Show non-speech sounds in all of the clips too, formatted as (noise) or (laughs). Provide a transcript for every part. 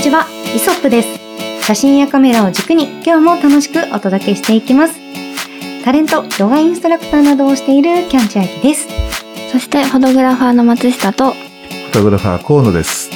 にちは、イソップです。写真やカメラを軸に今日も楽しくお届けしていきます。タレント、ヨガインストラクターなどをしているキャンチャーキです。そしてフォトグラファーの松下とフォトグラファー河野です。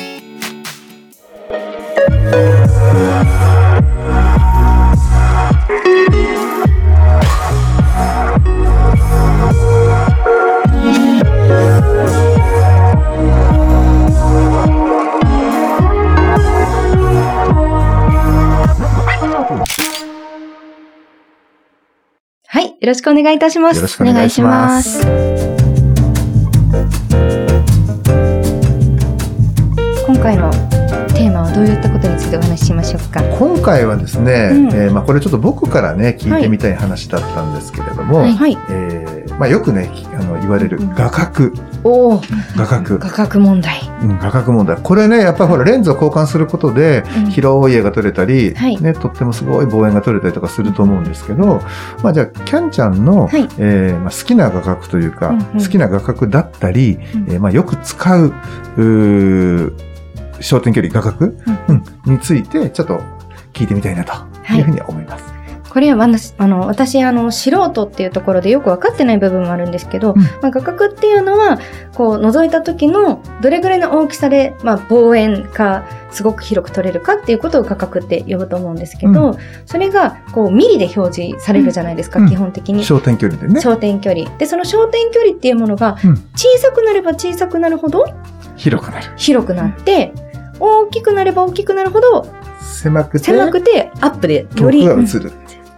よろしくお願いいたします。よろしくお願いします。今回のテーマはどういったことについてお話ししましょうか？今回はですね、うんえーまあ、これちょっと僕からね、聞いてみたい話だったんですけれども、はいはい。えーまあ、よくね、きあの言われる画角、おお、画角、価格問題。うん画角問題。これね、やっぱりほら、レンズを交換することで、うん。広い絵が撮れたり、はい。ね、とってもすごい望遠が撮れたりとかすると思うんですけど、まあじゃあ、キャンちゃんの、はい。えーまあ、好きな画角というか、うんうん。好きな画角だったり、うん。えーまあ、よく使う、うー焦点距離、画角、うん。について、ちょっと聞いてみたいなとはいいうふうに思います。これは私、あの、私、あの、素人っていうところでよく分かってない部分もあるんですけど、うんまあ、画角っていうのは、こう、覗いた時のどれぐらいの大きさで、まあ、望遠か、すごく広く撮れるかっていうことを画角って呼ぶと思うんですけど、うそれが、こう、ミリで表示されるじゃないですか、うん基本的に。焦点距離でね、焦点距離。で、その焦点距離っていうものが、うん小さくなれば小さくなるほど広くなる。広くなって、大きくなれば大きくなるほど狭くて、狭くてアップでよ遠りくが映る。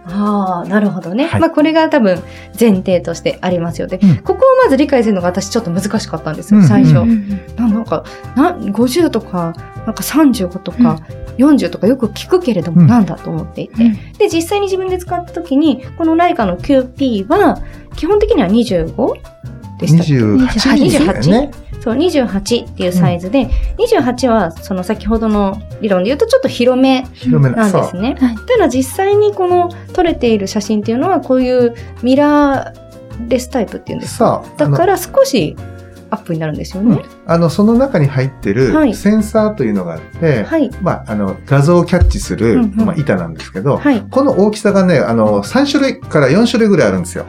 ああ、なるほどね。はいまあこれが多分前提としてありますよね。うんここをまず理解するのが私ちょっと難しかったんですよ、うん最初。うんななんかな、50とか、なんか35とか、40とかよく聞くけれども、うんなんだと思っていて。で、実際に自分で使った時に、このライカの QP は、基本的には 25? でしたっけ？28ミリだよね。そう、28っていうサイズで、28はその先ほどの理論で言うとちょっと広め広めなんですね。はいただ実際にこの撮れている写真っていうのはこういうミラーレスタイプっていうんですか？だから少しアップになるんですよね。あの、その中に入ってはいるセンサーというのがあって、はい。まあ、あの、画像をキャッチする、うんうんまあ、板なんですけど、はい。この大きさがね、あの、3種類から4種類ぐらいあるんですよ。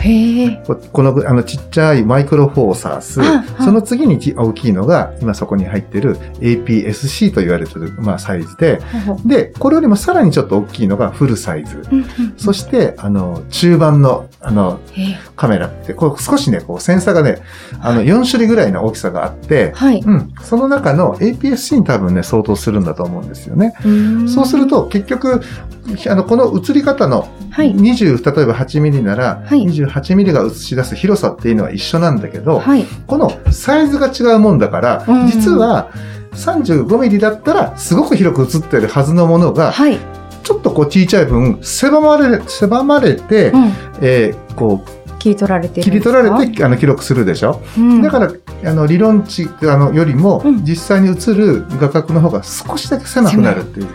ここの、あの、ちっちゃいマイクロフォーサースその次にち大きいのが、今そこに入ってる APS-C と言われてる、まあ、サイズで、で、これよりもさらにちょっと大きいのがフルサイズ。うんうんそして、あの、中盤の、あの、カメラって、こう少しね、こう、センサーがね、あの、4種類ぐらいの大きさがあって、はい。うん、その中の APS-C に多分ね、相当するんだと思うんですよね。そうすると、結局、あの、この映り方のはい。20、例えば8ミリなら、はい28ミリが映し出す広さっていうのは一緒なんだけど、はい。このサイズが違うもんだから、うん実は35ミリだったらすごく広く映ってるはずのものが、はい。ちょっとこう小さい分、狭まれ、狭まれて、うん。えーこう、切り取られて切り。取られて、あの、記録するでしょ？うんだから、あの、理論値、あの、よりもうん、実際に映る画角の方が少しだけ狭くなるっていう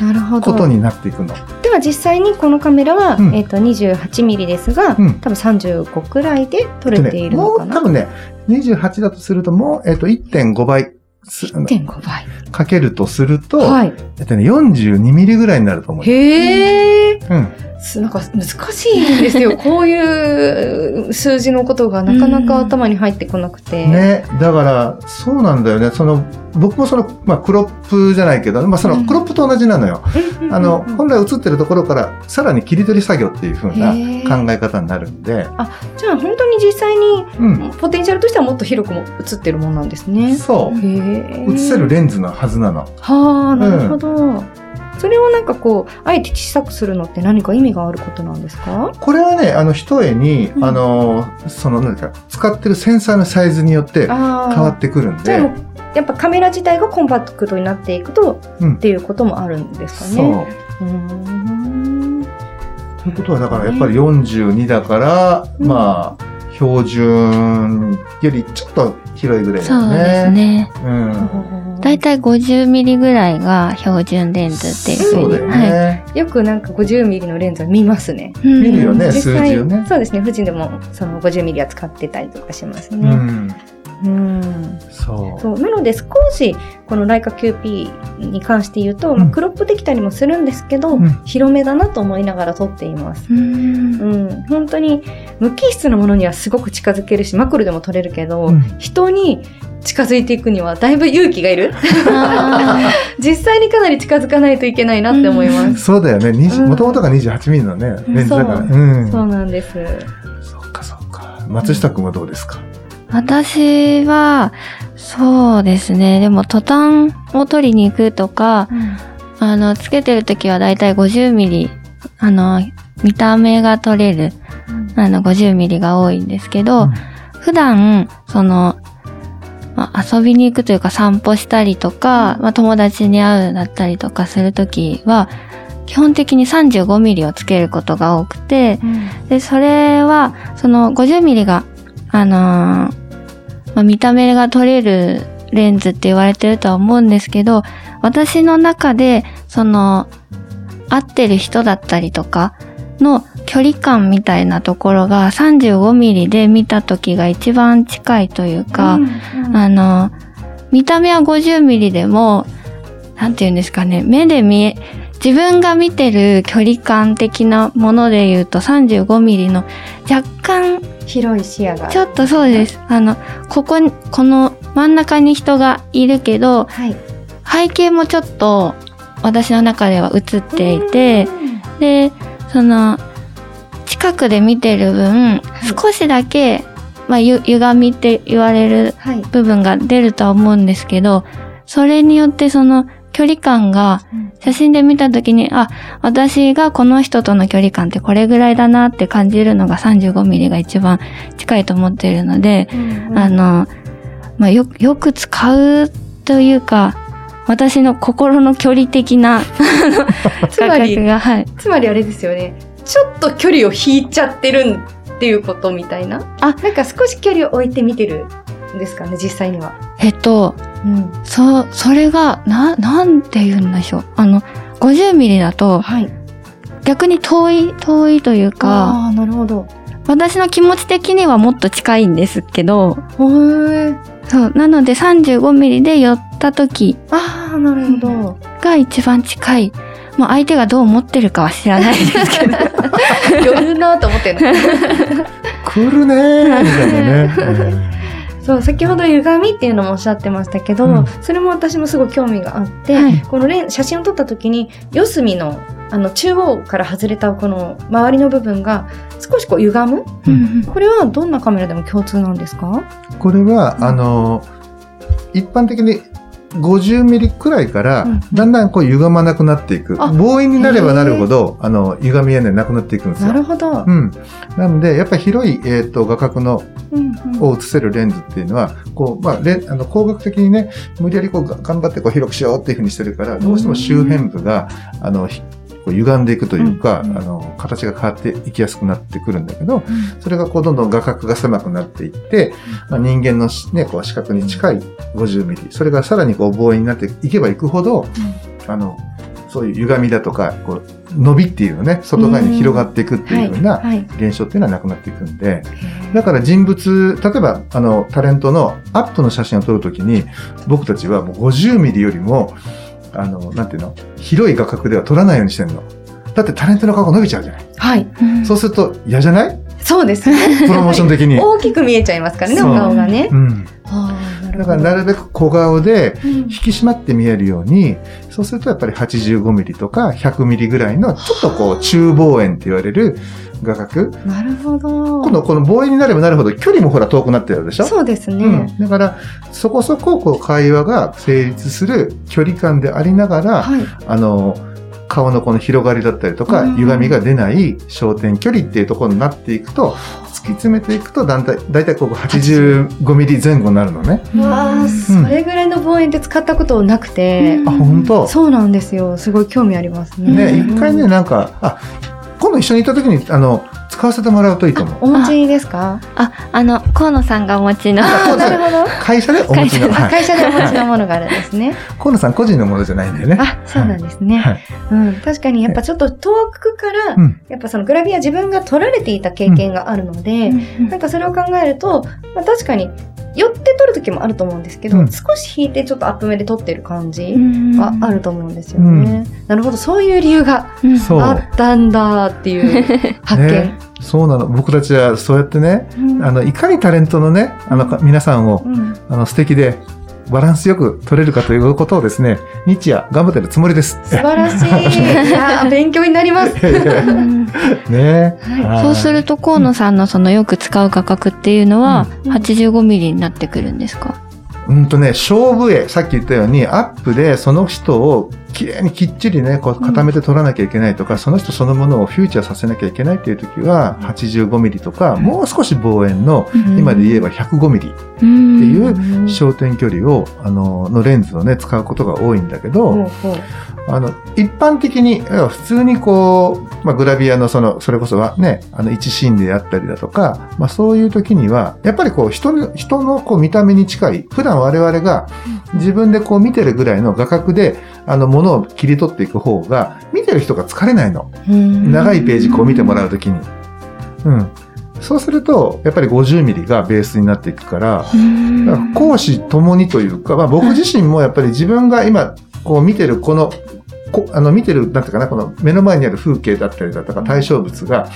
なるほど。ことになっていくの。では実際にこのカメラは、うんえっ、と、28ミリですが、うん多分35くらいで撮れているのもかな？う多分ね、28だとすると、もう、えっ、と、1.5倍1.5倍。かけるとすると、はい。えっとね、42ミリぐらいになると思う。へえ。うん。すなんか難しいんですよ。(laughs) こういう数字のことがなかなか頭に入ってこなくて。ね。だから、そうなんだよね。その、僕もその、まあ、クロップじゃないけど、まあ、そうんの、クロップと同じなのよ。あの、本来映ってるところから、さらに切り取り作業っていう風なへー考え方になるんで、じゃあ本当に実際にうん。ポテンシャルとしてはもっと広くも映ってるもんなんですね。そう。へえ。映せるレンズのはずなの。はあ、なるほど。それをなんかこう、あえて小さくするのって何か意味があることなんですか？これはね、あの、一重に、うんあの、その、なんか、使ってるセンサーのサイズによって変。わってくるんでやっぱカメラ自体がコンパクトになっていくと、うんっていうこともあるんですかそう。ね。うーん。ということは、だからやっぱり42だから、うんまあ、標準よりちょっと広いぐらいだそうよね。ですね。うん。だいたい50ミリぐらいが標準レンズっていうふそううだよに。はい。ね。よくなんか50ミリのレンズは見ますね。見見るよね数字をねそうですね。富士でもその50ミリは使ってたりとかしますうね。ん。うん。そう。そう。なので少し、このライカ QP に関して言うと、んまあクロップできたりもするんですけど、うん広めだなと思いながら撮っています。うんうん。本当に、無機質なものにはすごく近づけるし、マクロでも撮れるけど、うん人に近づいていくにはだいぶ勇気がいる。あ (laughs) 実際にかなり近づかないといけないなって思います。そうだよね。うんもともとが28ミリのね、レンズだから。そううん。そうなんです。そうか、そうか。松下くんはどうですか？私は、そうですね。でも、トタンを取りに行くとか、あの、つけてるときはだいたい50ミリ、あの、見た目が取れる、あの、50ミリが多いんですけど、うん。普段、その、まあ、遊びに行くというか散歩したりとか、まあ、友達に会うだったりとかするときは、基本的に35ミリをつけることが多くて、で、それは、その50ミリが、あのーまあ、見た目が撮れるレンズって言われてるとは思うんですけど、私の中で、その、合ってる人だったりとかの距離感みたいなところが35ミリで見た時が一番近いというか、あの、見た目は50ミリでも、なんて言うんですかね、目で見え、自分が見てる距離感的なもので言うと35ミリの若干、広い視野が。ちょっとそうです。あの、ここに、この真ん中に人がいるけど、はい。背景もちょっと私の中では映っていて、で、その、近くで見てる分、少しだけ、まあ、ゆ、歪みって言われるはい。部分が出るとは思うんですけど、それによってその距離感が写真で見た時に、あ、私がこの人との距離感ってこれぐらいだなって感じるのが35ミリが一番近いと思っているので、あの、まあ、よ、よく使うというか、私の心の距離的な (laughs) つまり、はい。つまりあれですよね。ちょっと距離を引いちゃってるっていうことみたいな？あなんか少し距離を置いて見てるんですかね、実際には。えっと、うん。そう、それが、な、なんて言うんでしょう。あの、50ミリだとはい。逆に遠い、遠いというか、ああ、なるほど。私の気持ち的にはもっと近いんですけど、へえ。そう、なので35ミリで寄った時ああ、なるほど。が一番近い。まあ相手がどう思ってるかは知らないですけど。(laughs) 寄るなと思ってるの。(laughs) 来るねーみたいなね。(laughs) そう、先ほど歪みっていうのもおっしゃってましたけど、うん。それも私もすごい興味があって、はい。このレン写真を撮った時に、四隅の、あの、中央から外れたこの周りの部分が少しこう歪む？うん。これはどんなカメラでも共通なんですか？これは、あの、一般的に50ミリくらいからうん、だんだんこう歪まなくなっていく。あ望遠になればなるほど、あの、歪みはね、なくなっていくんですよ。なるほど。うん。なので、やっぱり広い、えっ、と、画角の、を映せるレンズっていうのは、こう、まあ、レンあの、工学的にね、無理やりこう、が頑張ってこう、広くしようっていうふうにしてるから、どうしても周辺部が、あの、ひこう歪んでいくというか、うんあの、形が変わっていきやすくなってくるんだけど、それがこう、どんどん画角が狭くなっていって、まあ、人間のしね、こう、視覚に近い50ミリ、それがさらにこう、望遠になっていけばいくほど、あの、そういう歪みだとか、こう、伸びっていうのね、外側に広がっていくっていうふうな現象っていうのはなくなっていくんで、だから人物、例えば、あの、タレントのアップの写真を撮るときに、僕たちはもう50ミリよりも、あの、なんていうの？広い画角では撮らないようにしてんの。だってタレントの顔が伸びちゃうじゃない。はい。うんそうすると嫌じゃない？そうですね。プロモーション的に。(laughs) 大きく見えちゃいますからね、お顔がねう。ん。ああ、なるだ。からなるべく小顔でうん引き締まって見えるように、そうするとやっぱり85ミリとか100ミリぐらいのちょっとこう中望遠って言われる画角。なるほど。今度この望遠になればなるほど距離もほら遠くなってるでしょ？そうですね。うん、だから、そこそここう会話が成立する距離感でありながら、はい。あの、顔のこの広がりだったりとか、うん歪みが出ない焦点距離っていうところになっていくと、突き詰めていくと、だんだい、だいたいここ85ミリ前後になるのね。わあ、それぐらいの望遠って使ったことなくて、あ、本当？そうなんですよ。すごい興味ありますね。ね、うん一回ね、なんか、あ、今度一緒に行った時に、あの、使わせてもらうといいと思う。お持ちですか？あ、あの、河野さんがお持ちの。あ、なるほど。会社でお持ちの。会社でお持ちのものがあるんですね。河野さん個人のものじゃないんだよね。あ、そうなんですね。はい。うん、確かにやっぱちょっと遠くから、うん。やっぱそのグラビア自分が撮られていた経験があるので、なんかそれを考えると、まあ、確かに寄って撮る時もあると思うんですけど、うん。少し引いてちょっとアップ目で撮ってる感じうん。はあると思うんですよね。なるほど、そういう理由があったんだっていう (laughs) 発見。ね。そうなの。僕たちはそうやってね、うん。あの、いかにタレントのね、あの、か皆さんを、うん。あの、素敵で、バランスよく取れるかということをですね、日夜頑張ってるつもりです。素晴らしい。(laughs) い勉強になります。ね。はそうすると河野さんのそのよく使う画角っていうのはうん。85ミリになってくるんですか？うんとね、勝負絵、さっき言ったように、アップでその人をきれいにきっちりね、こう固めて撮らなきゃいけないとか、その人そのものをフューチャーさせなきゃいけないっていう時は、85ミリとか、もう少し望遠の、今で言えば105ミリっていううん。焦点距離を、あの、のレンズをね、使うことが多いんだけど、あの、一般的に、普通にこう、まあ、グラビアのその、それこそはね、あの、一シーンであったりだとか、まあ、そういう時には、やっぱりこう、人の、人のこう、見た目に近い、普段我々が自分でこう見てるぐらいの画角で、あの、ものを切り取っていく方が、見てる人が疲れないの。うん長いページこう見てもらう時に。うん。そうすると、やっぱり50ミリがベースになっていくから、だから講師ともにというか、まあ、僕自身もやっぱり自分が今こう見てるこのこあの見てるなんていうかなこの目の前にある風景だったりだとか対象物が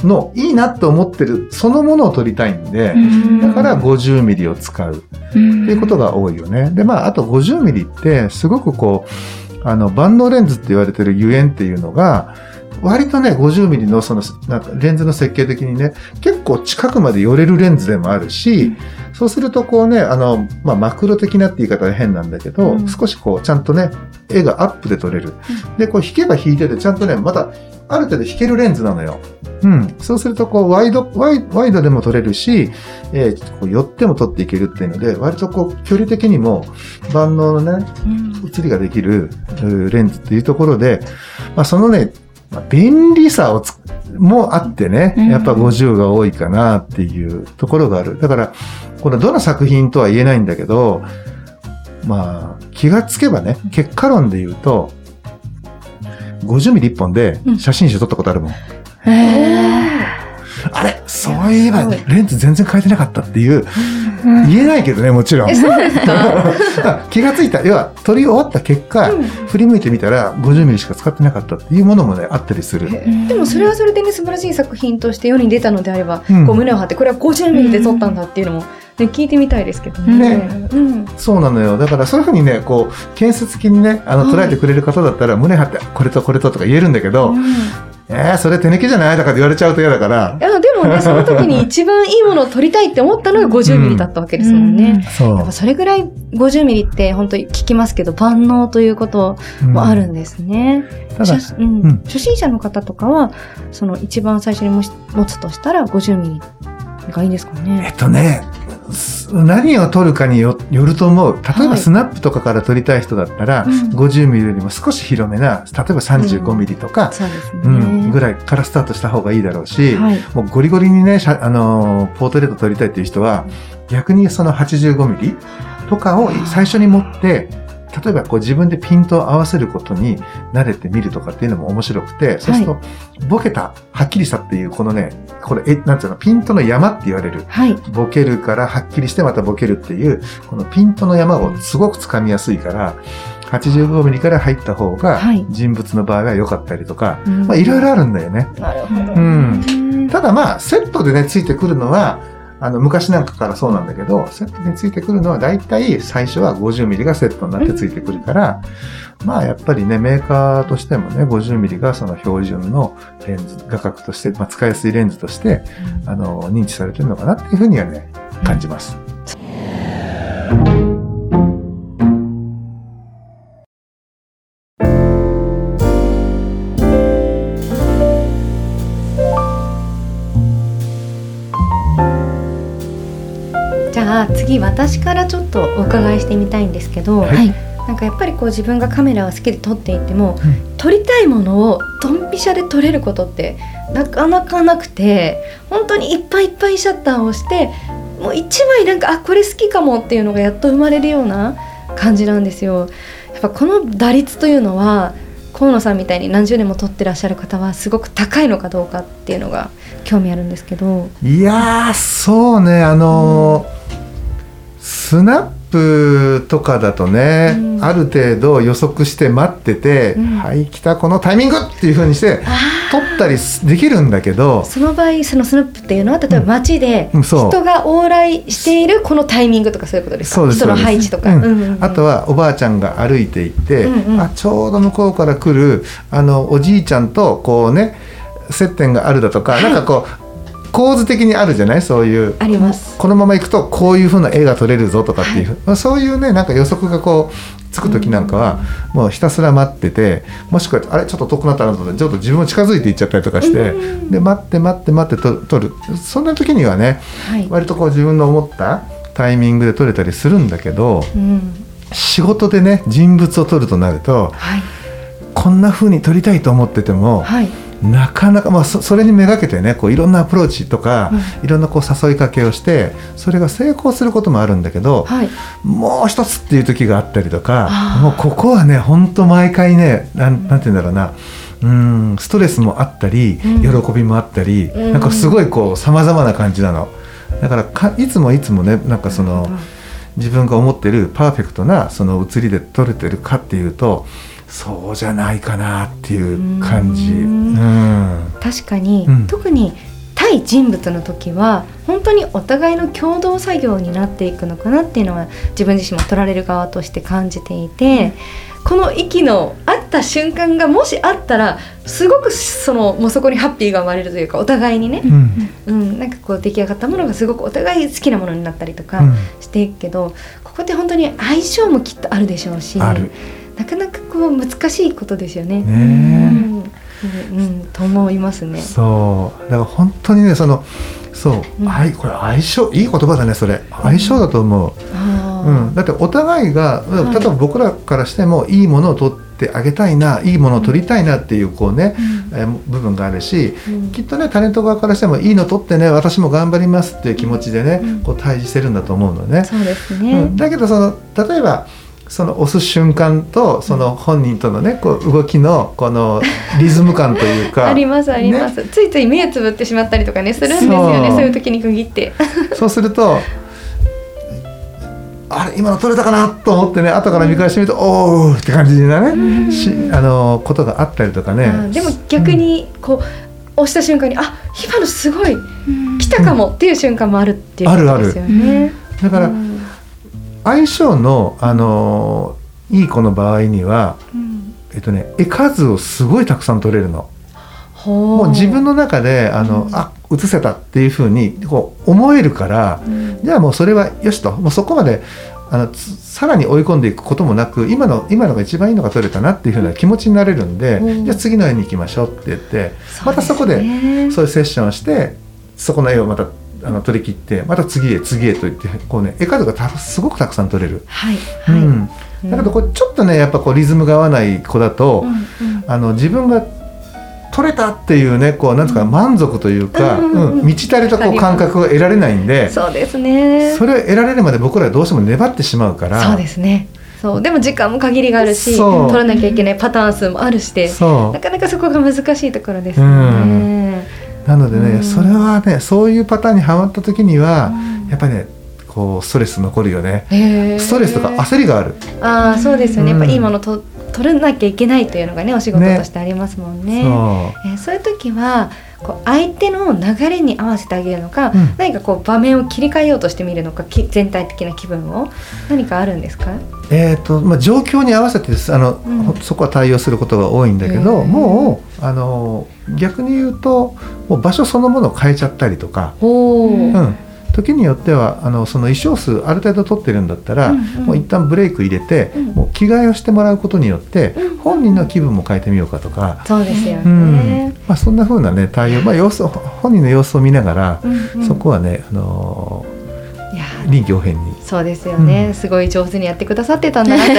のいいなと思ってるそのものを撮りたいんで、だから50ミリを使う。っていうことが多いよね。でまああと50ミリってすごくこうあの万能レンズって言われてるゆえんっていうのが割とね、50ミリのその、なんかレンズの設計的にね、結構近くまで寄れるレンズでもあるし、そうするとこうね、あの、まあ、マクロ的なって言い方は変なんだけど、うん少しこう、ちゃんとね、絵がアップで撮れる。で、こう引けば引いてて、ちゃんとね、また、ある程度引けるレンズなのよ。うん。そうすると、こう、ワイド、ワイワイドでも撮れるし、えーこう寄っても撮っていけるっていうので、割とこう、距離的にも万能のね、映りができるレンズっていうところで、まあ、そのね、まあ便利さをつもあってね、うんやっぱ50が多いかなっていうところがある。だから、これどの作品とは言えないんだけど、まあ、気がつけばね、結果論で言うと、50ミリ1本で写真集撮ったことあるもん。あれ？(laughs) そういえばレンズ全然変えてなかったっていう、言えないけどね、もちろん。え、。そうですか？(laughs) 気がついた。要は、撮り終わった結果、振り向いてみたら50ミリしか使ってなかったっていうものもね、あったりする。でもそれはそれでね素晴らしい作品として世に出たのであれば、うん。こう胸を張ってこれは50ミリで撮ったんだっていうのも、ね、聞いてみたいですけどね。ね。うん。そうなのよ。だからそういうふうにね、こう、建設的にね、あの、はい。捉えてくれる方だったら、胸張って、これとこれととか言えるんだけど、えー、それ手抜きじゃない？とかって言われちゃうと嫌だからい、やでもねその時に一番いいものを撮りたいって思ったのが50ミリだったわけですもんね。そうやっぱ。それぐらい50ミリって本当に聞きますけど万能ということもあるんですね。初うんうん初心者の方とかはその一番最初に持つとしたら50ミリがいいんですかえね。っとね、す何を撮るかによよると思う。例えはいばスナップとかから撮りたい人だったら、うん50ミリよりも少し広めな、例えば35ミリとか、そうですね。うん、ぐらいからスタートした方がいいだろうし、はい。もうゴリゴリにね、あのーポートレート撮りたいっていう人は、逆にその85ミリとかを最初に持って、例えばこう自分でピントを合わせることに慣れてみるとかっていうのも面白くて、そうすると、ボケた、はっきりしたっていう、このね、これ、え、なんていうの、ピントの山って言われる。はい。ボケるからはっきりしてまたボケるっていう、このピントの山をすごくつかみやすいから、85ミリから入った方がはい人物の場合は良かったりとか、うんまあいろいろあるんだよね。なるほど。うん。ただまあ、セットでね、ついてくるのは、あの、昔なんかからそうなんだけど、セットでついてくるのは、だいたい最初は50ミリがセットになってついてくるから、まあ、やっぱりね、メーカーとしてもね、50ミリがその標準のレンズ、画角として、まあ、使いやすいレンズとして、あの、認知されてるのかなっていうふうにはね、感じます。じゃあ次私からちょっとお伺いしてみたいんですけど、はいなんかやっぱりこう自分がカメラを好きで撮っていても、う撮りたいものをドンピシャで撮れることってなかなかなくて本当にいっぱいいっぱいシャッターを押してもう一枚なんかあこれ好きかもっていうのがやっと生まれるような感じなんですよ。やっぱこの打率というのは河野さんみたいに何十年も撮ってらっしゃる方はすごく高いのかどうかっていうのが興味あるんですけど。いやー、そうね、あのースナップとかだとね、うん。ある程度予測して待ってて、うん。はい来たこのタイミングっていう風にして取ったりすできるんだけどその場合そのスナップっていうのは例えば街で人が往来しているこのタイミングとかそういうことですかそうです。人の配置とか、うん。うんうんうん。あとはおばあちゃんが歩いていって、うんうん。あちょうど向こうから来るあのおじいちゃんとこうね接点があるだとか、はい。なんかこう構図的にあるじゃない？そういう。あります。このまま行くとこういう風な絵が撮れるぞとかっていう、まあそういうねなんか予測がこうつく時なんかは、もうひたすら待っててもしくはあれちょっと遠くなったなと思ってちょっと自分も近づいていっちゃったりとかして、うん。で待って待って待ってと撮る。そんな時にはねはい、割とこう自分の思ったタイミングで撮れたりするんだけどうん。仕事でね人物を撮るとなるとはい。こんな風に撮りたいと思ってても、はいなかなか、まあ、そそれにめがけてねこういろんなアプローチとか、ういろんなこう誘いかけをしてそれが成功することもあるんだけど、はい。もう一つっていう時があったりとかもうここはねほんと毎回ねなんなんて言うんだろうなうんストレスもあったり、うん。喜びもあったり、うん。なんかすごいこう様々な感じなの。だからかいつもいつもねなんかその自分が思ってるパーフェクトなその写りで撮れてるかっていうとそうじゃないかなっていう感じ。ううん。ん。確かに、うん。特に対人物の時は本当にお互いの共同作業になっていくのかなっていうのは自分自身も取られる側として感じていて、この息の合った瞬間がもしあったらすごくそのもうそこにハッピーが生まれるというかお互いにね、うん。うん、なんかこう出来上がったものがすごくお互い好きなものになったりとかうん。していくけど、ここって本当に相性もきっとあるでしょうしなかなかこう難しいことですよね。ねうん。うん、と思いますね。そう。だから本当にねそのそう、うん。はいこれ相性いい言葉だねそれ。相性だと思う、あうん、だってお互いがはい。例えば僕らからしてもいいものを取ってあげたいないいものを取りたいなっていうこうね、えー部分があるしうん。きっとねタレント側からしてもいいの取ってね私も頑張りますっていう気持ちでね、うん。こう対峙してるんだと思うのね。そうですうね。ん、だけどその例えばその押す瞬間とその本人とのねこう動きのこのリズム感というか (laughs) ありますあります、ついつい目つぶってしまったりとかねするんですよねそう。そういう時に限って。(laughs) そうするとあれ今の取れたかなと思ってね後から見返してみると、おーって感じなね、しあのことがあったりとかね、あでも逆にこう押した瞬間にあ今のすごい来たかもっていう瞬間もあるっていうことですよね。だからうん相性のあのいい子の場合にはうん。えっとね絵数をすごいたくさん取れるの。ほもう自分の中であの、うん。あ映せたっていうふうにこう思えるから、うん。じゃあもうそれはよしと。もうそこまであのつさらに追い込んでいくこともなく今の今のが一番いいのが取れたなっていうふうな気持ちになれるんで、う。んじゃあ次の絵に行きましょうって言ってまたそこでそういうセッションをしてそこの絵をまたあの取り切ってまた次へ次へと言ってこうね絵数がたすごくたくさん取れる。はいはい。うん、だけどこれちょっとねやっぱこうリズムが合わない子だと、うんうん。あの自分が取れたっていうねこうなんですか、満足というか、うんうんうん。うん満ち足りたこう感覚が得られない。んでそうですね。それを得られるまで僕らはどうしても粘ってしまうから。そうですね。そう。でも時間も限りがあるし取らなきゃいけないパターン数もあるしでそなかなかそこが難しいところですよね。うなのでね、うん。それはねそういうパターンにはまった時には、やっぱりねこうストレス残るよね。ストレスとか焦りがある。ああそうですよね。やっぱうんいいものと取らなきゃいけないというのがねお仕事としてありますもんね。そえーそういう時はこう相手の流れに合わせてあげるのか、うん。何かこう場面を切り替えようとしてみるのかき全体的な気分を何かあるんですか？うえーとまあ、状況に合わせてです。あの、うん。ほそこは対応することが多いんだけへどーもうあの逆に言うともう場所そのものを変えちゃったりとか、うん、時によってはあのその衣装数ある程度取ってるんだったら、うんうん。もう一旦ブレイク入れて、うん。もう着替えをしてもらうことによって、本人の気分も変えてみようかとか、そうですようん。ね。まあ、そんな風なね対応、まあ、様子を本人の様子を見ながら、うんうん。そこはね、あのいやー。臨機応変に。そうですよね、うん。すごい上手にやってくださってたんだなって。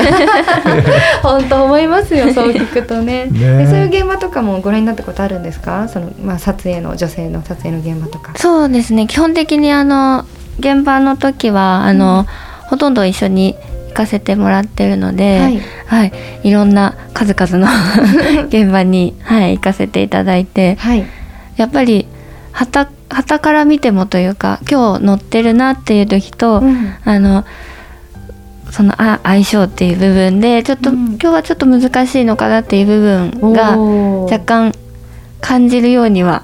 (laughs) 本当思いますよ (laughs) そう聞くとね。ね。でそういう現場とかもご覧になったことあるんですか？その、まあ、撮影の女性の撮影の現場とか。そうですね。基本的にあの現場の時はあの、ほとんど一緒に行かせてもらってるので、はい。はい、いろんな数々の (laughs) 現場に、はい、行かせていただいてはい。やっぱりはたから見てもというか今日乗ってるなっていう時と、うん。あのそのあ相性っていう部分でちょっと、うん。今日はちょっと難しいのかなっていう部分が若干感じるようには。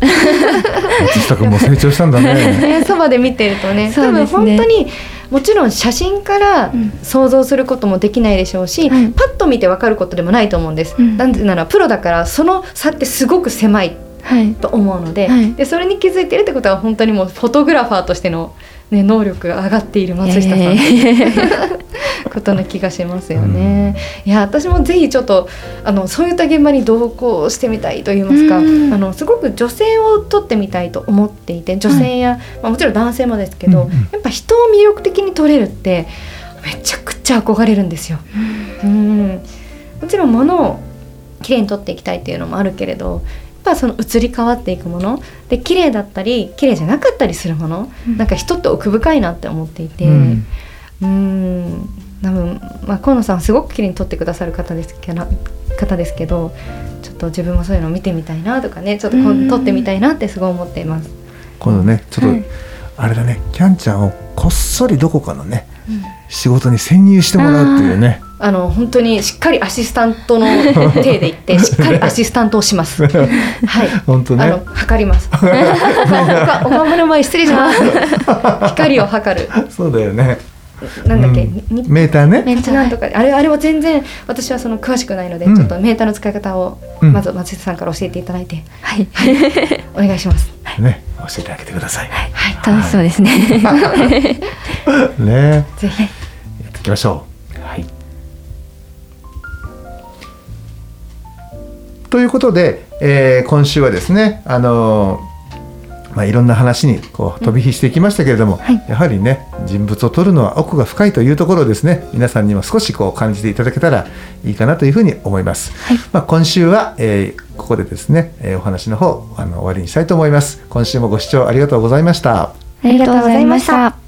松下君も成長したんだね。ね、(laughs) そばで見てるとね。多分本当にもちろん写真からうん。想像することもできないでしょうし、はいパッと見て分かることでもないと思うんです、うん。なぜならプロだからその差ってすごく狭いと思うので,、はい。でそれに気づいてるってことは本当にもうフォトグラファーとしての、ね、能力が上がっている松下さん、えー。(laughs) (laughs) ことな気がしますよね。いや私もぜひちょっとあのそういった現場に同行してみたいと言いますか、うん。あのすごく女性を撮ってみたいと思っていて女性や、まあ、もちろん男性もですけど、うんうん。やっぱ人を魅力的に撮れるってめちゃくちゃ憧れるんですよ。うん。もちろん物をきれいに撮っていきたいっていうのもあるけれどぱその移り変わっていくもの。で綺麗だったり綺麗じゃなかったりするもの、うん。なんか人って奥深いなって思っていて。うん。うん。多分、まあ、河野さんすごく綺麗に撮ってくださる方ですけど方ですけどちょっと自分もそういうのを見てみたいなとかねちょっと撮ってみたいなってすごい思っています。今度ね、ちょっと、はい。あれだね、キャンちゃんをこっそりどこかのね、仕事に潜入してもらうっていうね。あの本当にしっかりアシスタントの (laughs) 手で行ってしっかりアシスタントをします。(laughs) はい。本当ねあの測ります。(laughs) おかぶの前失礼します。光を測る。そうだよね。なんだっけ、うんにメーターね。メンチなんとかあれあれは全然私はその詳しくないので、うんちょっとメーターの使い方をうんまず松下さんから教えていただいて、はい、お願いします。ね、教えてあげてください。はい。楽しそうですね。ね、ぜひ。やっていきましょう。ということで、えー今週はですね、あのーまあ、いろんな話にこう飛び火していきましたけれども、はい。やはりね人物を撮るのは奥が深いというところをですね。皆さんにも少しこう感じていただけたらいいかなというふうに思います、はい。まあ、今週は、えーここでですね、えーお話の方あの終わりにしたいと思います。今週もご視聴ありがとうございました。ありがとうございました。